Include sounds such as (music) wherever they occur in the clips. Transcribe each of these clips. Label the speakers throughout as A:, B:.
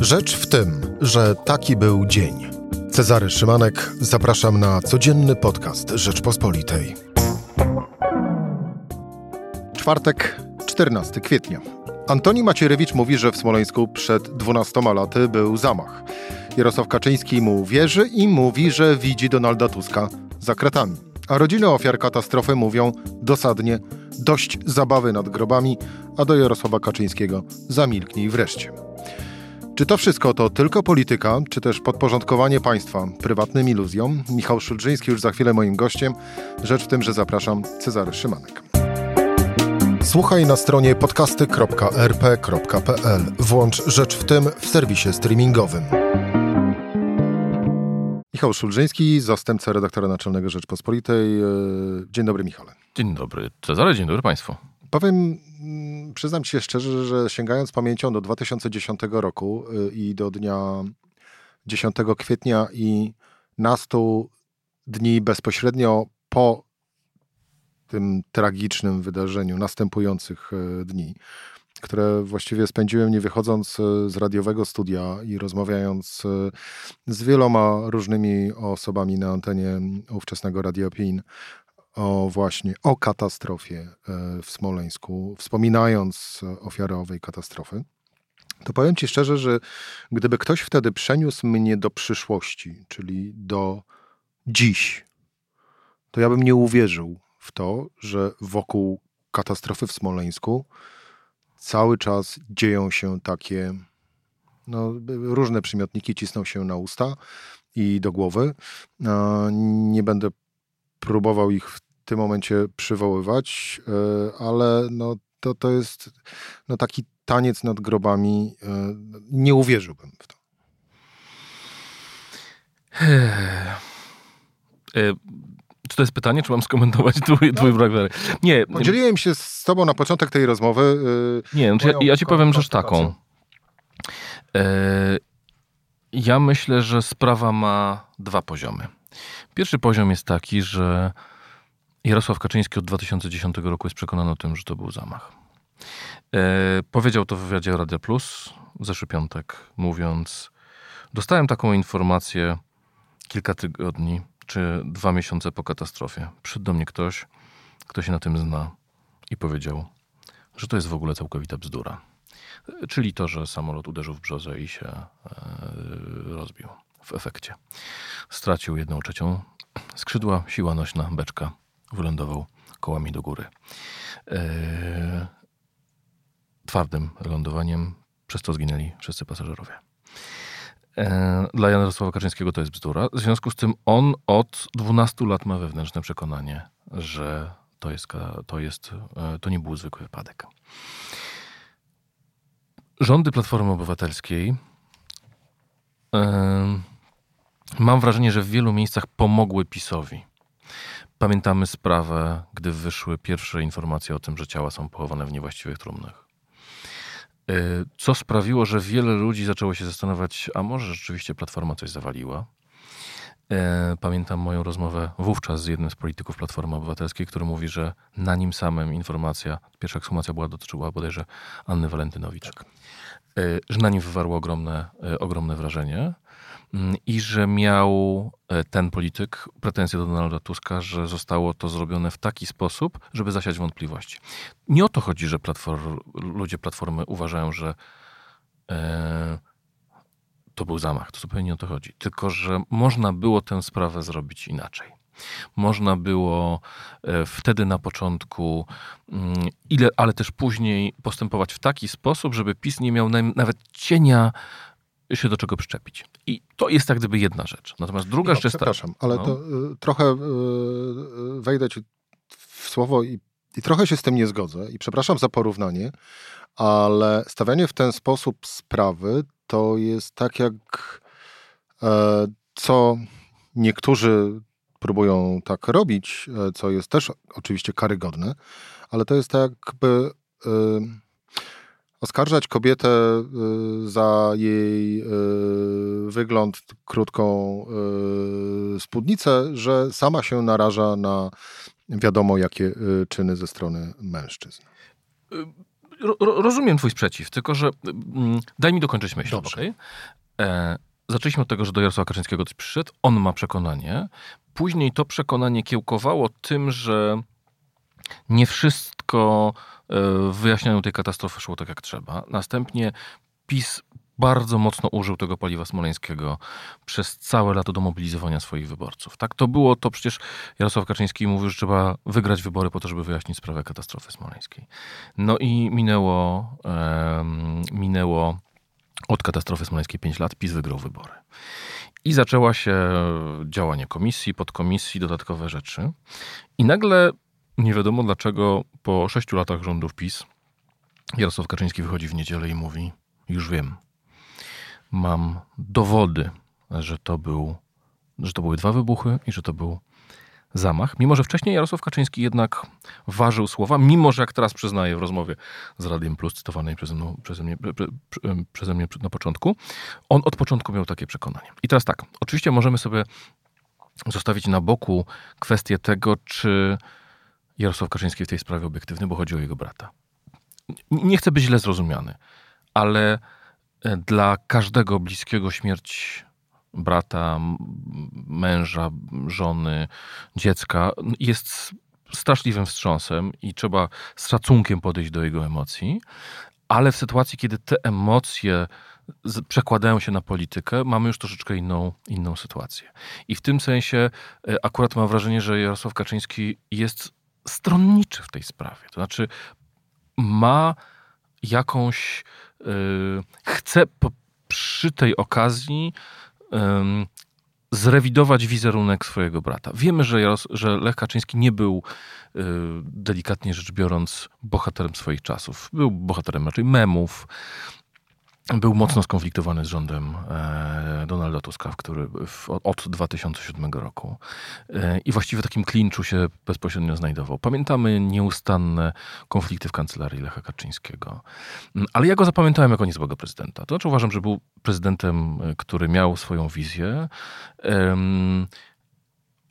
A: Rzecz w tym, że taki był dzień. Cezary Szymanek, zapraszam na codzienny podcast Rzeczpospolitej. Czwartek, 14 kwietnia. Antoni Macierewicz mówi, że w Smoleńsku przed 12 laty był zamach. Jarosław Kaczyński mu wierzy i mówi, że widzi Donalda Tuska za kratami. A rodziny ofiar katastrofy mówią dosadnie dość zabawy nad grobami, a do Jarosława Kaczyńskiego zamilknij wreszcie. Czy to wszystko to tylko polityka, czy też podporządkowanie państwa prywatnym iluzjom? Michał Szulżyński już za chwilę moim gościem. Rzecz w tym, że zapraszam Cezary Szymanek. Słuchaj na stronie podcasty.rp.pl. Włącz Rzecz w tym w serwisie streamingowym. Michał Szulżyński, zastępca redaktora naczelnego Rzeczpospolitej. Dzień dobry, Michale.
B: Dzień dobry, Cezary, dzień dobry Państwu.
A: Powiem, przyznam ci się szczerze, że sięgając pamięcią do 2010 roku i do dnia 10 kwietnia i nastu dni bezpośrednio po tym tragicznym wydarzeniu, następujących dni, które właściwie spędziłem nie wychodząc z radiowego studia i rozmawiając z wieloma różnymi osobami na antenie ówczesnego Radia Pin o właśnie o katastrofie w Smoleńsku, wspominając ofiary owej katastrofy, to powiem Ci szczerze, że gdyby ktoś wtedy przeniósł mnie do przyszłości, czyli do dziś, to ja bym nie uwierzył w to, że wokół katastrofy w Smoleńsku cały czas dzieją się takie no, różne przymiotniki cisną się na usta i do głowy. Nie będę próbował ich w tym momencie przywoływać, ale no, to, to jest no, taki taniec nad grobami. Nie uwierzyłbym w to.
B: Czy to jest pytanie, czy mam skomentować (laughs) twój, twój brak wiary?
A: Nie. Podzieliłem się z tobą na początek tej rozmowy.
B: Nie, znaczy ja, ja ci powiem rzecz taką. Ja myślę, że sprawa ma dwa poziomy. Pierwszy poziom jest taki, że Jarosław Kaczyński od 2010 roku jest przekonany o tym, że to był zamach. powiedział to w wywiadzie Radia Plus w zeszły piątek, mówiąc: Dostałem taką informację kilka tygodni czy dwa miesiące po katastrofie. Przyszedł do mnie ktoś, kto się na tym zna i powiedział, że to jest w ogóle całkowita bzdura. Czyli to, że samolot uderzył w brzozę i się e, rozbił w efekcie. Stracił jedną trzecią skrzydła, siła nośna, beczka, wylądował kołami do góry. E, twardym lądowaniem, przez to zginęli wszyscy pasażerowie. E, dla Jarosława Kaczyńskiego to jest bzdura. W związku z tym on od 12 lat ma wewnętrzne przekonanie, że to, jest, to, jest, to nie był zwykły wypadek. Rządy Platformy Obywatelskiej mam wrażenie, że w wielu miejscach pomogły PiSowi. Pamiętamy sprawę, gdy wyszły pierwsze informacje o tym, że ciała są pochowane w niewłaściwych trumnach. Co sprawiło, że wiele ludzi zaczęło się zastanawiać, a może rzeczywiście Platforma coś zawaliła. Pamiętam moją rozmowę wówczas z jednym z polityków Platformy Obywatelskiej, który mówi, że na nim samym informacja, pierwsza ekshumacja była dotyczyła bodajże Anny Walentynowicz. Tak. Że na nim wywarło ogromne, ogromne wrażenie i że miał ten polityk pretensje do Donalda Tuska, że zostało to zrobione w taki sposób, żeby zasiać wątpliwości. Nie o to chodzi, że platform, ludzie Platformy uważają, że e, to był zamach. To zupełnie nie o to chodzi. Tylko, że można było tę sprawę zrobić inaczej. Można było wtedy na początku, ile, ale też później postępować w taki sposób, żeby PiS nie miał nawet cienia się do czego przyczepić. I to jest tak gdyby jedna rzecz. Natomiast druga
A: no,
B: rzecz
A: Przepraszam, ale no. to y, trochę y, wejdę ci w słowo i, i trochę się z tym nie zgodzę. I przepraszam za porównanie, ale stawianie w ten sposób sprawy to jest tak jak e, co niektórzy próbują tak robić, e, co jest też oczywiście karygodne, ale to jest tak jakby e, oskarżać kobietę y, za jej y, wygląd, krótką y, spódnicę, że sama się naraża na wiadomo jakie czyny ze strony mężczyzn.
B: ro, rozumiem twój sprzeciw, tylko że mm, daj mi dokończyć myśl.
A: Dobrze.
B: Okay? E, zaczęliśmy od tego, że do Jarosława Kaczyńskiego ktoś przyszedł, on ma przekonanie. Później to przekonanie kiełkowało tym, że nie wszystko w wyjaśnianiu tej katastrofy szło tak jak trzeba. Następnie PiS bardzo mocno użył tego paliwa smoleńskiego przez całe lato do mobilizowania swoich wyborców. Tak to było, to przecież Jarosław Kaczyński mówił, że trzeba wygrać wybory po to, żeby wyjaśnić sprawę katastrofy smoleńskiej. No i minęło, um, minęło od katastrofy smoleńskiej 5 lat, PiS wygrał wybory. I zaczęła się działanie komisji, podkomisji, dodatkowe rzeczy. I nagle nie wiadomo dlaczego po sześciu latach rządów PiS Jarosław Kaczyński wychodzi w niedzielę i mówi: Już wiem, mam dowody, że to, był, że to były dwa wybuchy i że to był zamach. Mimo, że wcześniej Jarosław Kaczyński jednak ważył słowa, mimo że jak teraz przyznaję w rozmowie z Radiem Plus, cytowanej przeze, mną, przeze, mnie, prze, przeze mnie na początku, on od początku miał takie przekonanie. I teraz tak, oczywiście możemy sobie zostawić na boku kwestię tego, czy Jarosław Kaczyński w tej sprawie obiektywny, bo chodzi o jego brata. Nie chcę być źle zrozumiany, ale e, dla każdego bliskiego śmierć brata, męża, żony, dziecka jest straszliwym wstrząsem i trzeba z szacunkiem podejść do jego emocji, ale w sytuacji, kiedy te emocje przekładają się na politykę, mamy już troszeczkę inną, inną sytuację. I w tym sensie e, akurat mam wrażenie, że Jarosław Kaczyński jest stronniczy w tej sprawie. To znaczy ma jakąś, yy, chce po, przy tej okazji yy, zrewidować wizerunek swojego brata. Wiemy, że, Jaros, że Lech Kaczyński nie był, yy, delikatnie rzecz biorąc, bohaterem swoich czasów. Był bohaterem raczej memów, był mocno skonfliktowany z rządem e, Donalda Tuska, który w, od 2007 roku e, i właściwie w takim klinczu się bezpośrednio znajdował. Pamiętamy nieustanne konflikty w kancelarii Lecha Kaczyńskiego. Mm, ale ja go zapamiętałem jako niezłego prezydenta. To znaczy uważam, że był prezydentem, e, który miał swoją wizję.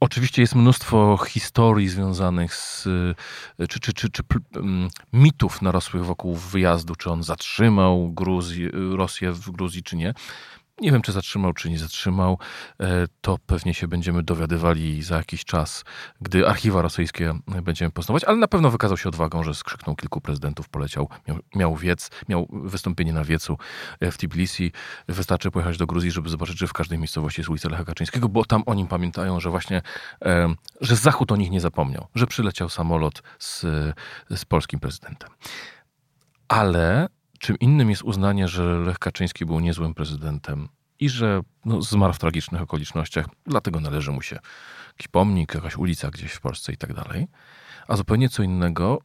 B: Oczywiście jest mnóstwo historii związanych z, czy, czy, czy, czy mitów narosłych wokół wyjazdu, czy on zatrzymał Rosję w Gruzji, czy nie. Nie wiem, czy zatrzymał, czy nie zatrzymał. E, to pewnie się będziemy dowiadywali za jakiś czas, gdy archiwa rosyjskie będziemy poznawać, ale na pewno wykazał się odwagą, że skrzyknął kilku prezydentów, poleciał, miał, miał wiec, miał wystąpienie na wiecu e, w Tbilisi. Wystarczy pojechać do Gruzji, żeby zobaczyć, że w każdej miejscowości jest ulica Lecha Kaczyńskiego, bo tam o nim pamiętają, że właśnie, e, że Zachód o nich nie zapomniał, że przyleciał samolot z, z polskim prezydentem. Ale Czym innym jest uznanie, że Lech Kaczyński był niezłym prezydentem i że no, zmarł w tragicznych okolicznościach, dlatego należy mu się jakiś pomnik, jakaś ulica gdzieś w Polsce i tak dalej. A zupełnie co innego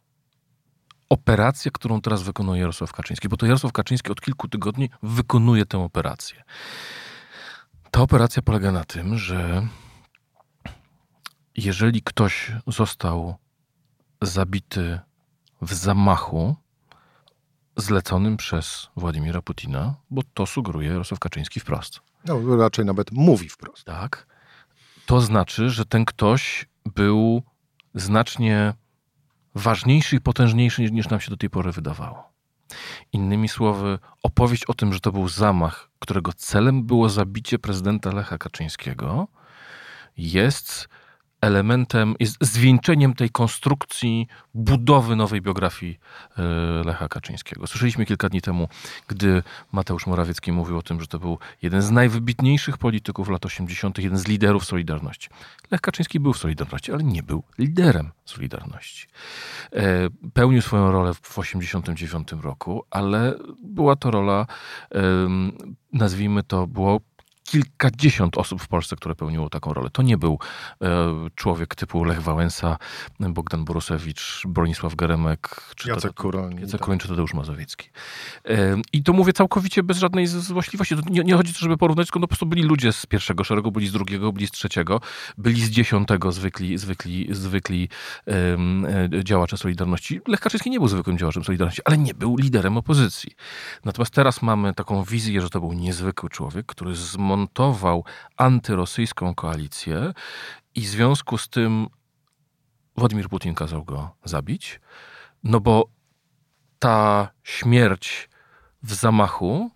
B: operacja, którą teraz wykonuje Jarosław Kaczyński, bo to Jarosław Kaczyński od kilku tygodni wykonuje tę operację. Ta operacja polega na tym, że jeżeli ktoś został zabity w zamachu, zleconym przez Władimira Putina, bo to sugeruje Jarosław Kaczyński wprost.
A: No, raczej nawet mówi wprost.
B: Tak. To znaczy, że ten ktoś był znacznie ważniejszy i potężniejszy niż nam się do tej pory wydawało. Innymi słowy, opowieść o tym, że to był zamach, którego celem było zabicie prezydenta Lecha Kaczyńskiego, jest elementem, jest zwieńczeniem tej konstrukcji budowy nowej biografii e, Lecha Kaczyńskiego. Słyszeliśmy kilka dni temu, gdy Mateusz Morawiecki mówił o tym, że to był jeden z najwybitniejszych polityków lat 80., jeden z liderów Solidarności. Lech Kaczyński był w Solidarności, ale nie był liderem Solidarności. E, pełnił swoją rolę w 89 roku, ale była to rola, nazwijmy to, było kilkadziesiąt osób w Polsce, które pełniło taką rolę. To nie był e, człowiek typu Lech Wałęsa, Bogdan Borusewicz, Bronisław Geremek,
A: czy Jacek Kuroń,
B: Jacek Kuroń czy Tadeusz Mazowiecki. E, I to mówię całkowicie bez żadnej złośliwości. Nie, nie chodzi o to, żeby porównać, tylko no po prostu byli ludzie z pierwszego szeregu, byli z drugiego, byli z trzeciego, byli z dziesiątego zwykli, zwykli, zwykli e, działacze Solidarności. Lech Kaczyński nie był zwykłym działaczem Solidarności, ale nie był liderem opozycji. Natomiast teraz mamy taką wizję, że to był niezwykły człowiek, który zmontował zmontował antyrosyjską koalicję i w związku z tym Władimir Putin kazał go zabić, no bo ta śmierć w zamachu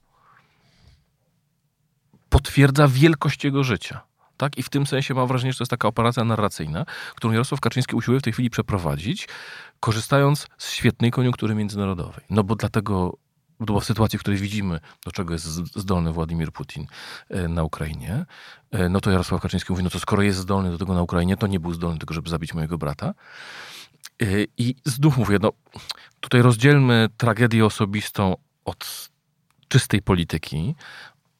B: potwierdza wielkość jego życia. Tak? I w tym sensie mam wrażenie, że to jest taka operacja narracyjna, którą Jarosław Kaczyński usiłuje w tej chwili przeprowadzić, korzystając z świetnej koniunktury międzynarodowej. No bo dlatego bo w sytuacji, w której widzimy, do czego jest zdolny Władimir Putin e, na Ukrainie, e, no to Jarosław Kaczyński mówi, no to skoro jest zdolny do tego na Ukrainie, to nie był zdolny do tego, żeby zabić mojego brata. E, I znów mówię, no tutaj rozdzielmy tragedię osobistą od czystej polityki.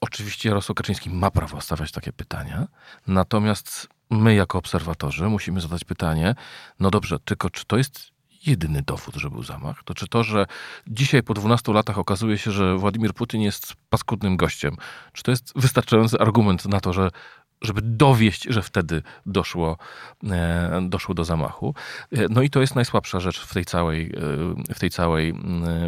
B: Oczywiście Jarosław Kaczyński ma prawo stawiać takie pytania, natomiast my jako obserwatorzy musimy zadać pytanie, no dobrze, tylko czy to jest jedyny dowód, że był zamach? To czy to, że dzisiaj po 12 latach okazuje się, że Władimir Putin jest paskudnym gościem, czy to jest wystarczający argument na to, że żeby dowieść, że wtedy doszło, e, doszło do zamachu. E, no i to jest najsłabsza rzecz w tej całej, e, w tej całej,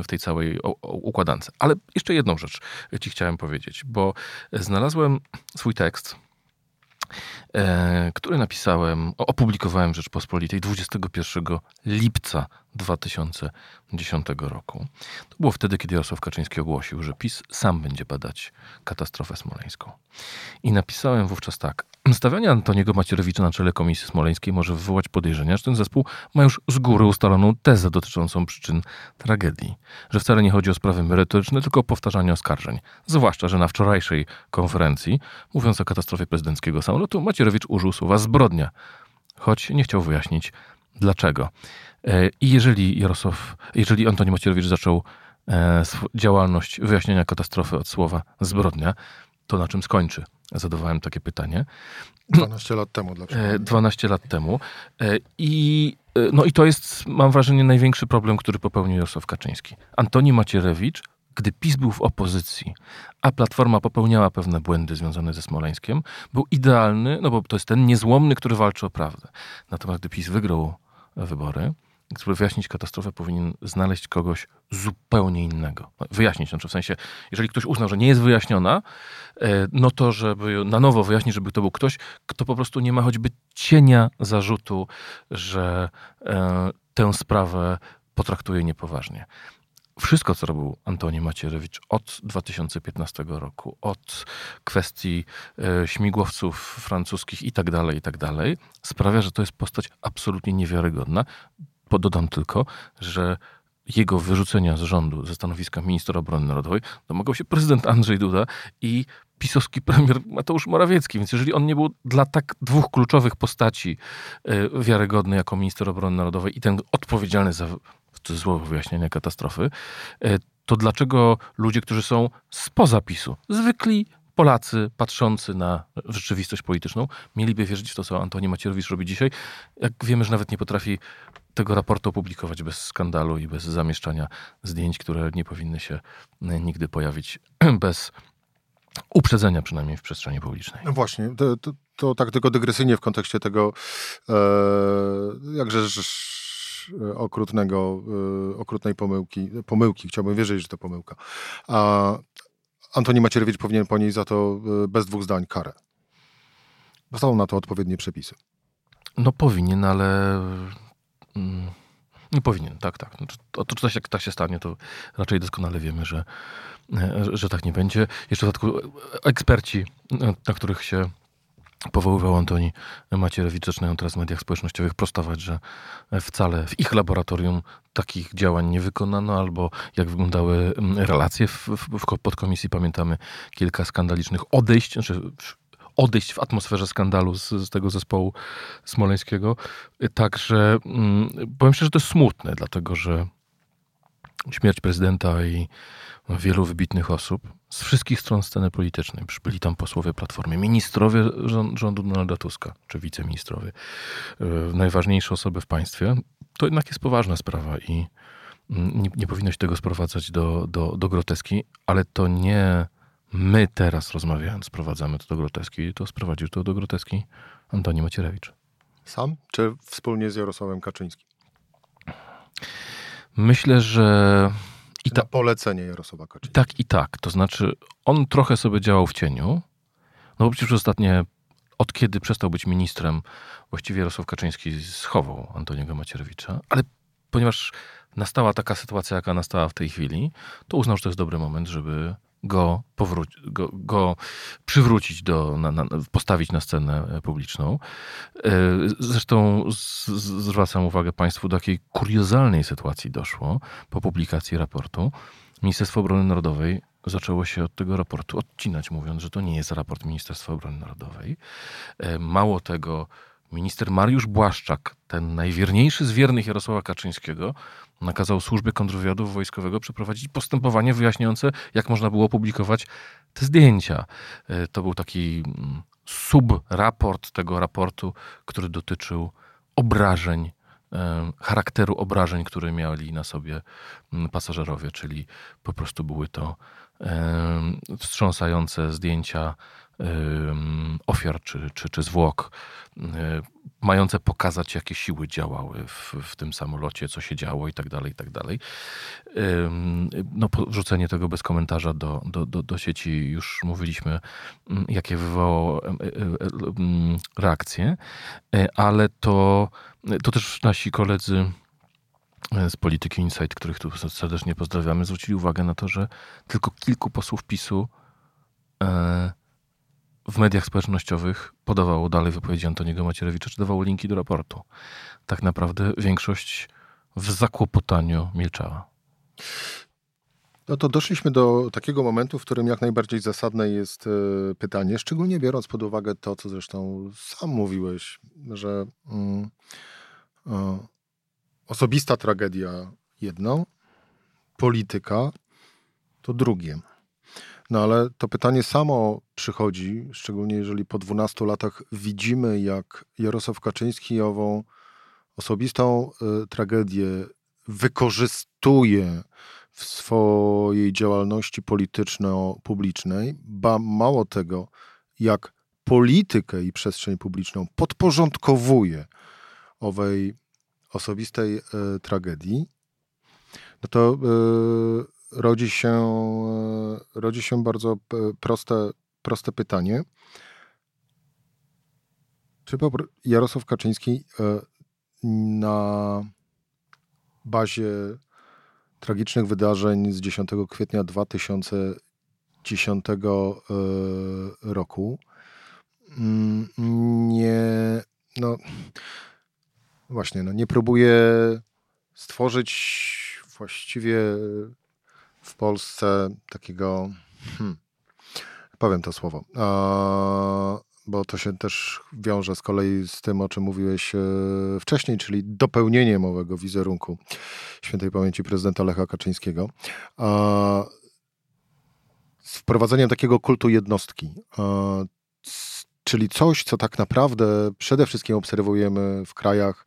B: w tej całej układance. Ale jeszcze jedną rzecz ci chciałem powiedzieć, bo znalazłem swój tekst E, który napisałem, opublikowałem w Rzeczpospolitej 21 lipca 2010 roku. To było wtedy, kiedy Jarosław Kaczyński ogłosił, że PiS sam będzie badać katastrofę smoleńską. I napisałem wówczas tak. Stawianie Antoniego Macierewicza na czele Komisji Smoleńskiej może wywołać podejrzenia, że ten zespół ma już z góry ustaloną tezę dotyczącą przyczyn tragedii. Że wcale nie chodzi o sprawy merytoryczne, tylko o powtarzanie oskarżeń. Zwłaszcza, że na wczorajszej konferencji, mówiąc o katastrofie prezydenckiego samolotu, Macierewicz użył słowa zbrodnia, choć nie chciał wyjaśnić dlaczego. E, I jeżeli Jarosław, jeżeli Antoni Macierewicz zaczął e, działalność wyjaśnienia katastrofy od słowa zbrodnia, to na czym skończy? Zadawałem takie pytanie.
A: 12 lat temu. Dlaczego?
B: 12 lat temu. E, I, no i to jest, mam wrażenie, największy problem, który popełnił Jarosław Kaczyński. Antoni Macierewicz, gdy PiS był w opozycji, a Platforma popełniała pewne błędy związane ze Smoleńskiem, był idealny, no bo to jest ten niezłomny, który walczy o prawdę. Natomiast gdy PiS wygrał wybory, żeby wyjaśnić katastrofę, powinien znaleźć kogoś zupełnie innego. Wyjaśnić, znaczy w sensie, jeżeli ktoś uznał, że nie jest wyjaśniona, e, no to żeby na nowo wyjaśnić, żeby to był ktoś, kto po prostu nie ma choćby cienia zarzutu, że e, tę sprawę potraktuje niepoważnie. Wszystko, co robił Antoni Macierewicz od 2015 roku, od kwestii e, śmigłowców francuskich i tak dalej, i tak dalej, sprawia, że to jest postać absolutnie niewiarygodna. Pododam tylko, że jego wyrzucenia z rządu, ze stanowiska ministra obrony narodowej, domagał się prezydent Andrzej Duda i pisowski premier Mateusz Morawiecki. Więc jeżeli on nie był dla tak dwóch kluczowych postaci e, wiarygodny jako minister obrony narodowej i ten odpowiedzialny za w cudzysłowie wyjaśnienia katastrofy, e, to dlaczego ludzie, którzy są spoza PiSu, zwykli Polacy patrzący na rzeczywistość polityczną, mieliby wierzyć w to, co Antoni Macierewicz robi dzisiaj, jak wiemy, że nawet nie potrafi tego raportu opublikować bez skandalu i bez zamieszczania zdjęć, które nie powinny się e, nigdy pojawić (clears throat) bez uprzedzenia przynajmniej w przestrzeni publicznej.
A: No właśnie, to, to, to tak tylko dygresyjnie w kontekście tego, e, jakże e, okrutnego, e, okrutnej pomyłki, pomyłki, chciałbym wierzyć, że to pomyłka. A Antoni Macierewicz powinien ponieść za to bez dwóch zdań karę. Są na to odpowiednie przepisy.
B: No powinien, ale nie powinien, tak, tak. Znaczy, to, to, to, tak się stanie, to raczej doskonale wiemy, że, że, że tak nie będzie. Jeszcze w dodatku eksperci, na których się powoływał Antoni Macierewicz, zaczynają teraz w mediach społecznościowych prostować, że wcale w ich laboratorium takich działań nie wykonano, albo jak wyglądały relacje w, w, w podkomisji. Pamiętamy kilka skandalicznych odejść, znaczy odejść w atmosferze skandalu z, z tego zespołu smoleńskiego. Także mm, powiem szczerze, że to jest smutne, dlatego że śmierć prezydenta i wielu wybitnych osób z wszystkich stron sceny politycznej. Byli tam posłowie Platformy, ministrowie rządu Donalda Tuska, czy wiceministrowie, e, najważniejsze osoby w państwie. To jednak jest poważna sprawa i mm, nie, nie powinno się tego sprowadzać do, do, do groteski, ale to nie my teraz rozmawiając sprowadzamy to do groteski, to sprowadził to do groteski Antoni Macierewicz.
A: Sam, czy wspólnie z Jarosławem Kaczyńskim?
B: Myślę, że
A: i ta... Na polecenie Jarosława Kaczyńskiego.
B: Tak i tak. To znaczy, on trochę sobie działał w cieniu, no bo przecież ostatnie, od kiedy przestał być ministrem, właściwie Jarosław Kaczyński schował Antoniego Macierewicza, ale ponieważ nastała taka sytuacja, jaka nastała w tej chwili, to uznał, że to jest dobry moment, żeby go, powróci, go, go przywrócić, do, na, na, postawić na scenę publiczną. E, zresztą z, zwracam uwagę Państwu, do takiej kuriozalnej sytuacji doszło po publikacji raportu. Ministerstwo Obrony Narodowej zaczęło się od tego raportu odcinać, mówiąc, że to nie jest raport Ministerstwa Obrony Narodowej. E, mało tego, minister Mariusz Błaszczak, ten najwierniejszy z wiernych Jarosława Kaczyńskiego, nakazał służbie kontrwywiadu wojskowego przeprowadzić postępowanie wyjaśniające, jak można było publikować te zdjęcia. E, to był taki mm, subraport tego raportu, który dotyczył obrażeń, e, charakteru obrażeń, które mieli na sobie mm, pasażerowie, czyli po prostu były to e, wstrząsające zdjęcia ofiar czy, czy, czy zwłok, mające pokazać, jakie siły działały w, w tym samolocie, co się działo i tak dalej, i tak dalej. No, wrzucenie tego bez komentarza do, do, do, do sieci już mówiliśmy, jakie wywołało reakcje, e, ale to, to też nasi koledzy z Polityki Insight, których tu serdecznie pozdrawiamy, zwrócili uwagę na to, że tylko kilku posłów PiSu e, w mediach społecznościowych podawało dalej wypowiedzi Antoniego Macierewicza, czy dawało linki do raportu. Tak naprawdę większość w zakłopotaniu milczała.
A: No to doszliśmy do takiego momentu, w którym jak najbardziej zasadne jest e, pytanie, szczególnie biorąc pod uwagę to, co zresztą sam mówiłeś, że mm, o, osobista tragedia jedno, polityka to drugie. No ale to pytanie samo przychodzi, szczególnie jeżeli po 12 latach widzimy, jak Jarosław Kaczyński ową osobistą y, tragedię wykorzystuje w swojej działalności polityczno-publicznej, ba mało tego, jak politykę i przestrzeń publiczną podporządkowuje owej osobistej y, tragedii, no to y, rodzi się, e, rodzi się bardzo proste, proste pytanie. Czy Jarosław Kaczyński e, na bazie tragicznych wydarzeń z 10 kwietnia 2010 e, roku mm, nie, no właśnie, no nie próbuje stworzyć właściwie w Polsce takiego, hmm, powiem to słowo, bo to się też wiąże z kolei z tym, o czym mówiłeś e, wcześniej, czyli dopełnieniem owego wizerunku świętej pamięci prezydenta Lecha Kaczyńskiego. Z wprowadzeniem takiego kultu jednostki, czyli coś, co tak naprawdę przede wszystkim obserwujemy w krajach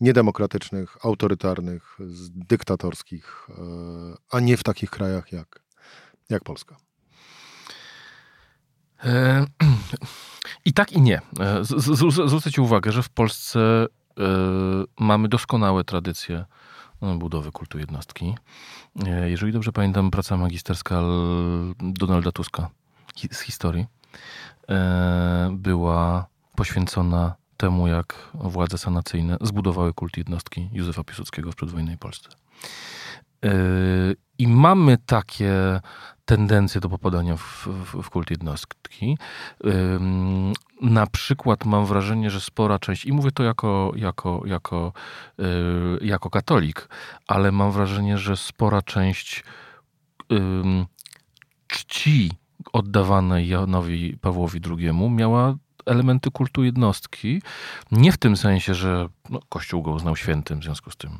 A: niedemokratycznych, autorytarnych, dyktatorskich, e, a nie w takich krajach jak, jak Polska.
B: E, (clears throat) I tak i nie. E, zwrócę Ci uwagę, że w Polsce mamy doskonałe tradycje budowy kultu jednostki. Jeżeli dobrze pamiętam, praca magisterska Donalda Tuska z historii była poświęcona temu, jak władze sanacyjne zbudowały kult jednostki Józefa Piłsudskiego w przedwojennej Polsce. Yy, I mamy takie tendencje do popadania w, w, w kult jednostki. Yy, na przykład mam wrażenie, że spora część, i mówię to jako, jako, jako, yy, jako katolik, ale mam wrażenie, że spora część czci oddawanej Janowi Pawłowi II miała elementy kultu jednostki. Nie w tym sensie, że no, Kościół go uznał świętym, w związku z tym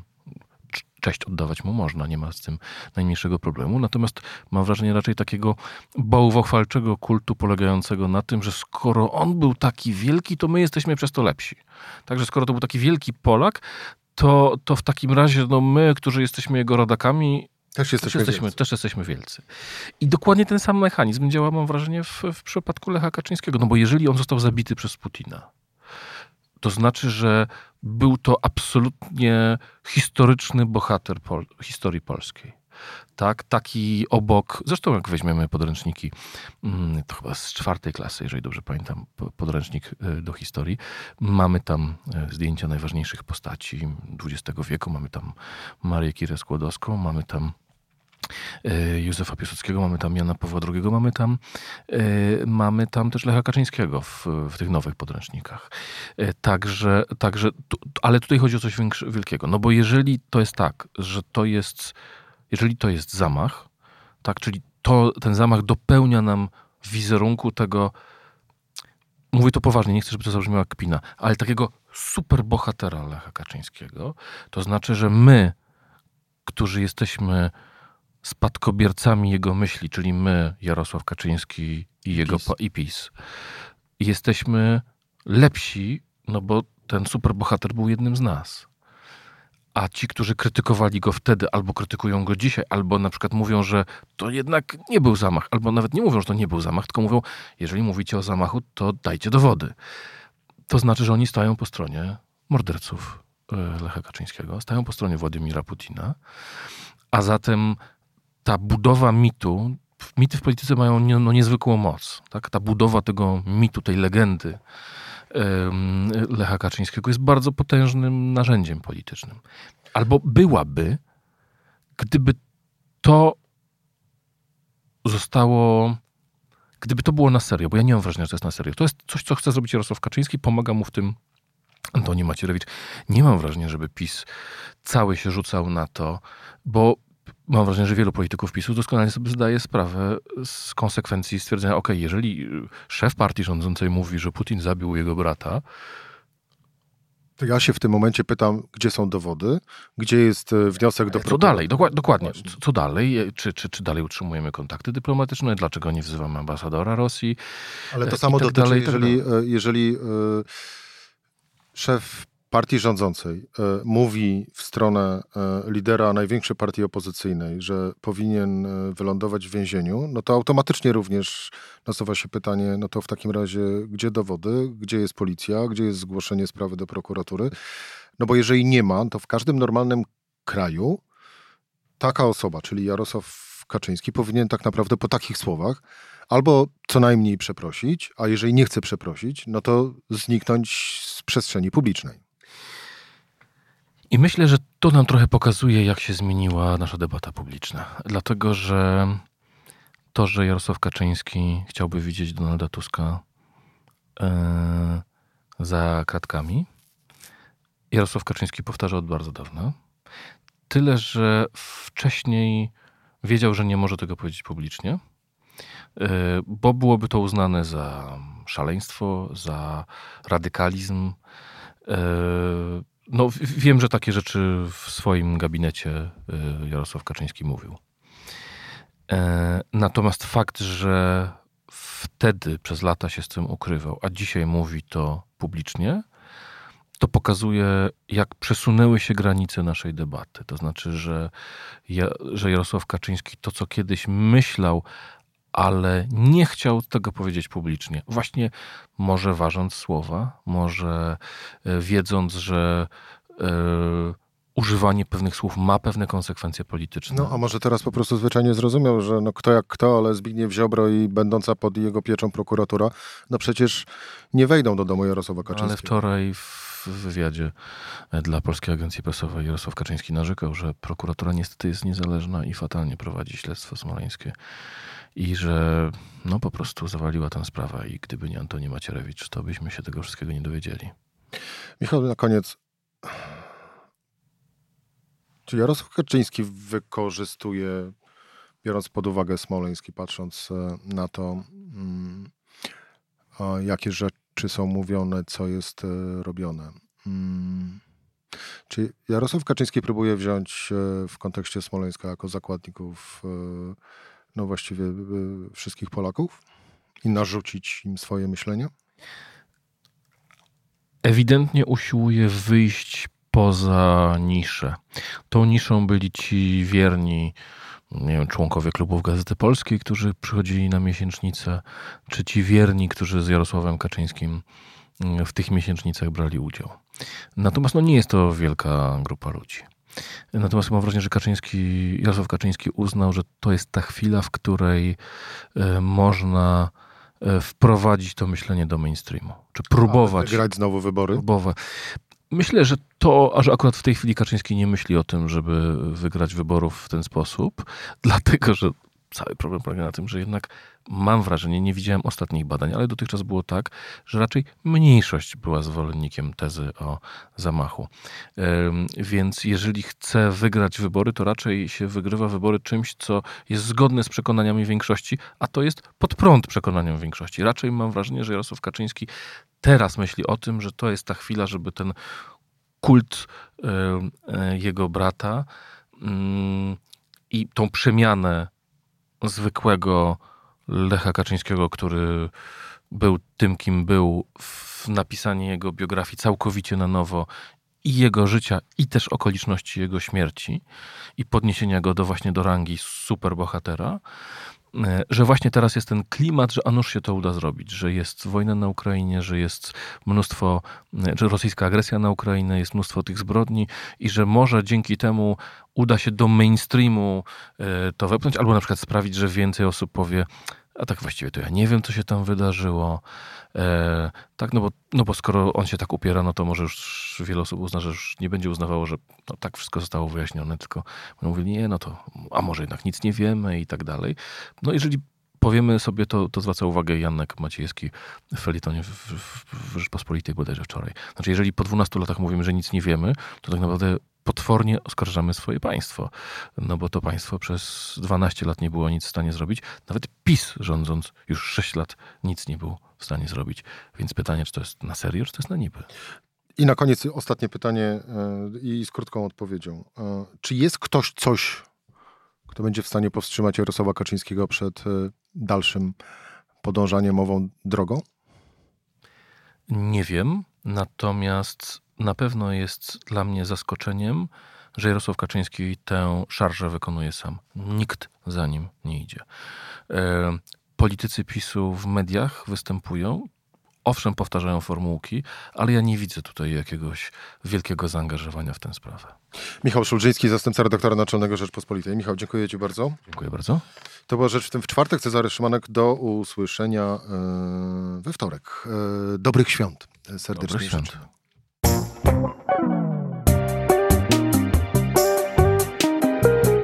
B: cześć oddawać mu można, nie ma z tym najmniejszego problemu. Natomiast mam wrażenie raczej takiego bałwochwalczego kultu polegającego na tym, że skoro on był taki wielki, to my jesteśmy przez to lepsi. Także skoro to był taki wielki Polak, to, to w takim razie no, my, którzy jesteśmy jego rodakami,
A: też jesteśmy,
B: też jesteśmy, też jesteśmy wielcy. I dokładnie ten sam mechanizm działa, mam wrażenie, w, w przypadku Lecha Kaczyńskiego. No bo jeżeli on został zabity przez Putina, to znaczy, że był to absolutnie historyczny bohater pol historii polskiej. Tak, taki obok, zresztą jak weźmiemy podręczniki, mm, to chyba z czwartej klasy, jeżeli dobrze pamiętam, podręcznik e, do historii, mamy tam e, zdjęcia najważniejszych postaci XX wieku, mamy tam Marię Kirę Skłodowską, mamy tam E, Józefa Piłsudskiego, mamy tam Jana Pawła II, mamy tam, mamy tam też Lecha Kaczyńskiego w, w tych nowych podręcznikach. Także, także, ale tutaj chodzi o coś wielkiego. No bo jeżeli to jest tak, że to jest, jeżeli to jest zamach, tak, czyli to, ten zamach dopełnia nam wizerunku tego, mówię to poważnie, nie chcę, żeby to zabrzmiało jak kpina, ale takiego superbohatera Lecha Kaczyńskiego, to znaczy, że my, którzy jesteśmy spadkobiercami jego myśli, czyli my, Jarosław Kaczyński i jego PiS. i PiS, jesteśmy lepsi, no bo ten superbohater był jednym z nas. A ci, którzy krytykowali go wtedy, albo krytykują go dzisiaj, albo na przykład mówią, że to jednak nie był zamach, albo nawet nie mówią, że to nie był zamach, tylko mówią, jeżeli mówicie o zamachu, to dajcie dowody. To znaczy, że oni stają po stronie morderców e, Lecha Kaczyńskiego, stają po stronie Władimira Putina, a zatem ta budowa mitu, mity w polityce mają no, niezwykłą moc. Tak? Ta budowa tego mitu, tej legendy Lecha Kaczyńskiego jest bardzo potężnym narzędziem politycznym. Albo byłaby, gdyby to zostało, gdyby to było na serio, bo ja nie mam wrażenia, że to jest na serio. To jest coś, co chce zrobić Jarosław Kaczyński, pomaga mu w tym Antoni Macierewicz. Nie mam wrażenia, żeby PiS cały się rzucał na to, bo mam wrażenie, że wielu polityków PiSu doskonale sobie zdaje sprawę z konsekwencji stwierdzenia, ok, jeżeli szef partii rządzącej mówi, że Putin zabił jego brata,
A: to ja się w tym momencie pytam, gdzie są dowody, gdzie jest e, wniosek do
B: Co dalej? dokładnie. Co dalej? Czy, czy, czy dalej utrzymujemy kontakty dyplomatyczne? Dlaczego nie wzywamy ambasadora Rosji?
A: Ale to samo tak dotyczy, dalej, jeżeli, tak jeżeli, jeżeli szef partii rządzącej e, mówi w stronę e, lidera największej partii opozycyjnej, że powinien e, wylądować w więzieniu, no to automatycznie również nasuwa się pytanie, no to w takim razie gdzie dowody, gdzie jest policja, gdzie jest zgłoszenie sprawy do prokuratury? No bo jeżeli nie ma, to w każdym normalnym kraju taka osoba, czyli Jarosław Kaczyński, powinien tak naprawdę po takich słowach albo co najmniej przeprosić, a jeżeli nie chce przeprosić, no to zniknąć z przestrzeni publicznej.
B: I myślę, że to nam trochę pokazuje, jak się zmieniła nasza debata publiczna. Dlatego, że to, że Jarosław Kaczyński chciałby widzieć Donalda Tuska e, za kratkami, Jarosław Kaczyński powtarza od bardzo dawna. Tyle, że wcześniej wiedział, że nie może tego powiedzieć publicznie, e, bo byłoby to uznane za szaleństwo, za radykalizm. E, no, wiem, że takie rzeczy w swoim gabinecie y, Jarosław Kaczyński mówił. E, natomiast fakt, że wtedy przez lata się z tym ukrywał, a dzisiaj mówi to publicznie, to pokazuje, jak przesunęły się granice naszej debaty. To znaczy, że, ja, że Jarosław Kaczyński to, co kiedyś myślał, ale nie chciał tego powiedzieć publicznie. Właśnie może ważąc słowa, może e, wiedząc, że e, używanie pewnych słów ma pewne konsekwencje polityczne.
A: No, a może teraz po prostu zwyczajnie zrozumiał, że no kto jak kto, ale Zbigniew Ziobro i będąca pod jego pieczą prokuratura, no przecież nie wejdą do domu Jarosława Kaczyńskiego.
B: Ale wczoraj w wywiadzie e, dla Polskiej Agencji Prasowej Jarosław Kaczyński narzekał, że prokuratura niestety jest niezależna i fatalnie prowadzi śledztwo smoleńskie i że no po prostu zawaliła tę sprawę i gdyby nie Antoni Macierewicz, to byśmy się tego wszystkiego nie dowiedzieli.
A: Michał, na koniec. Czy Jarosław Kaczyński wykorzystuje, biorąc pod uwagę Smoleński, patrząc e, na to, mm, jakie rzeczy są mówione, co jest e, robione? Mm, czy Jarosław Kaczyński próbuje wziąć e, w kontekście Smoleńska jako zakładników no właściwie wszystkich Polaków i narzucić im swoje myślenie?
B: Ewidentnie usiłuje wyjść poza niszę. Tą niszą byli ci wierni, nie wiem, członkowie klubów Gazety Polskiej, którzy przychodzili na miesięcznicę, czy ci wierni, którzy z Jarosławem Kaczyńskim mm, w tych miesięcznicach brali udział. Natomiast no, nie jest to wielka grupa ludzi. Natomiast mam wrażenie, że Kaczyński, Jarosław Kaczyński uznał, że to jest ta chwila, w której e, można e, wprowadzić to myślenie do mainstreamu. Czy próbować.
A: grać znowu wybory?
B: Próbować. Myślę, że to, że akurat w tej chwili Kaczyński nie myśli o tym, żeby wygrać wyborów w ten sposób, (laughs) dlatego że cały problem polega na tym, że jednak mam wrażenie, nie widziałem ostatnich badań, ale dotychczas było tak, że raczej mniejszość była zwolennikiem tezy o zamachu. Więc jeżeli chce wygrać wybory, to raczej się wygrywa wybory czymś, co jest zgodne z przekonaniami większości, a to jest pod prąd przekonaniom większości. Raczej mam wrażenie, że Jarosław Kaczyński teraz myśli o tym, że to jest ta chwila, żeby ten kult e, jego brata mm, i tą przemianę zwykłego Lecha Kaczyńskiego, który był tym, kim był, w napisanie jego biografii całkowicie na nowo i jego życia, i też okoliczności jego śmierci i podniesienia go do właśnie do rangi superbohatera, że właśnie teraz jest ten klimat, że a nuż się to uda zrobić, że jest wojna na Ukrainie, że jest mnóstwo, e, że rosyjska agresja na Ukrainę, jest mnóstwo tych zbrodni i że może dzięki temu uda się do mainstreamu e, to wepchnąć, albo na przykład sprawić, że więcej osób powie, a tak właściwie to ja nie wiem, co się tam wydarzyło. E, tak, no bo, no bo skoro on się tak upiera, no to może już wiele osób uzna, że już nie będzie uznawało, że no, tak wszystko zostało wyjaśnione, tylko mówili, nie, no to, a może jednak nic nie wiemy i tak dalej. No jeżeli powiemy sobie, to, to zwraca uwagę Janek Maciejewski w felitonie w, w, w Rzeczpospolitej bodajże wczoraj. Znaczy, jeżeli po 12 latach mówimy, że nic nie wiemy, to tak naprawdę potwornie oskarżamy swoje państwo. No bo to państwo przez 12 lat nie było nic w stanie zrobić. Nawet PiS rządząc już 6 lat nic nie był w stanie zrobić. Więc pytanie, czy to jest na serio, czy to jest na niby?
A: I na koniec ostatnie pytanie e, i z krótką odpowiedzią. E, czy jest ktoś, coś, kto będzie w stanie powstrzymać Jarosława Kaczyńskiego przed e, dalszym podążaniem ową drogą?
B: Nie wiem, natomiast na pewno jest dla mnie zaskoczeniem, że Jarosław Kaczyński tę szarżę wykonuje sam. Nikt za nim nie idzie. E, politycy PiSu w mediach występują, owszem, powtarzają formułki, ale ja nie widzę tutaj jakiegoś wielkiego zaangażowania w tę sprawę.
A: Michał Szulżyński, zastępca redaktora naczelnego Rzeczpospolitej. Michał, dziękuję Ci bardzo.
B: Dziękuję bardzo.
A: To była rzecz w tym w czwartek. Cezary Szymanek do usłyszenia e, we wtorek. E, dobrych świąt. Serdecznie Dobrych świąt.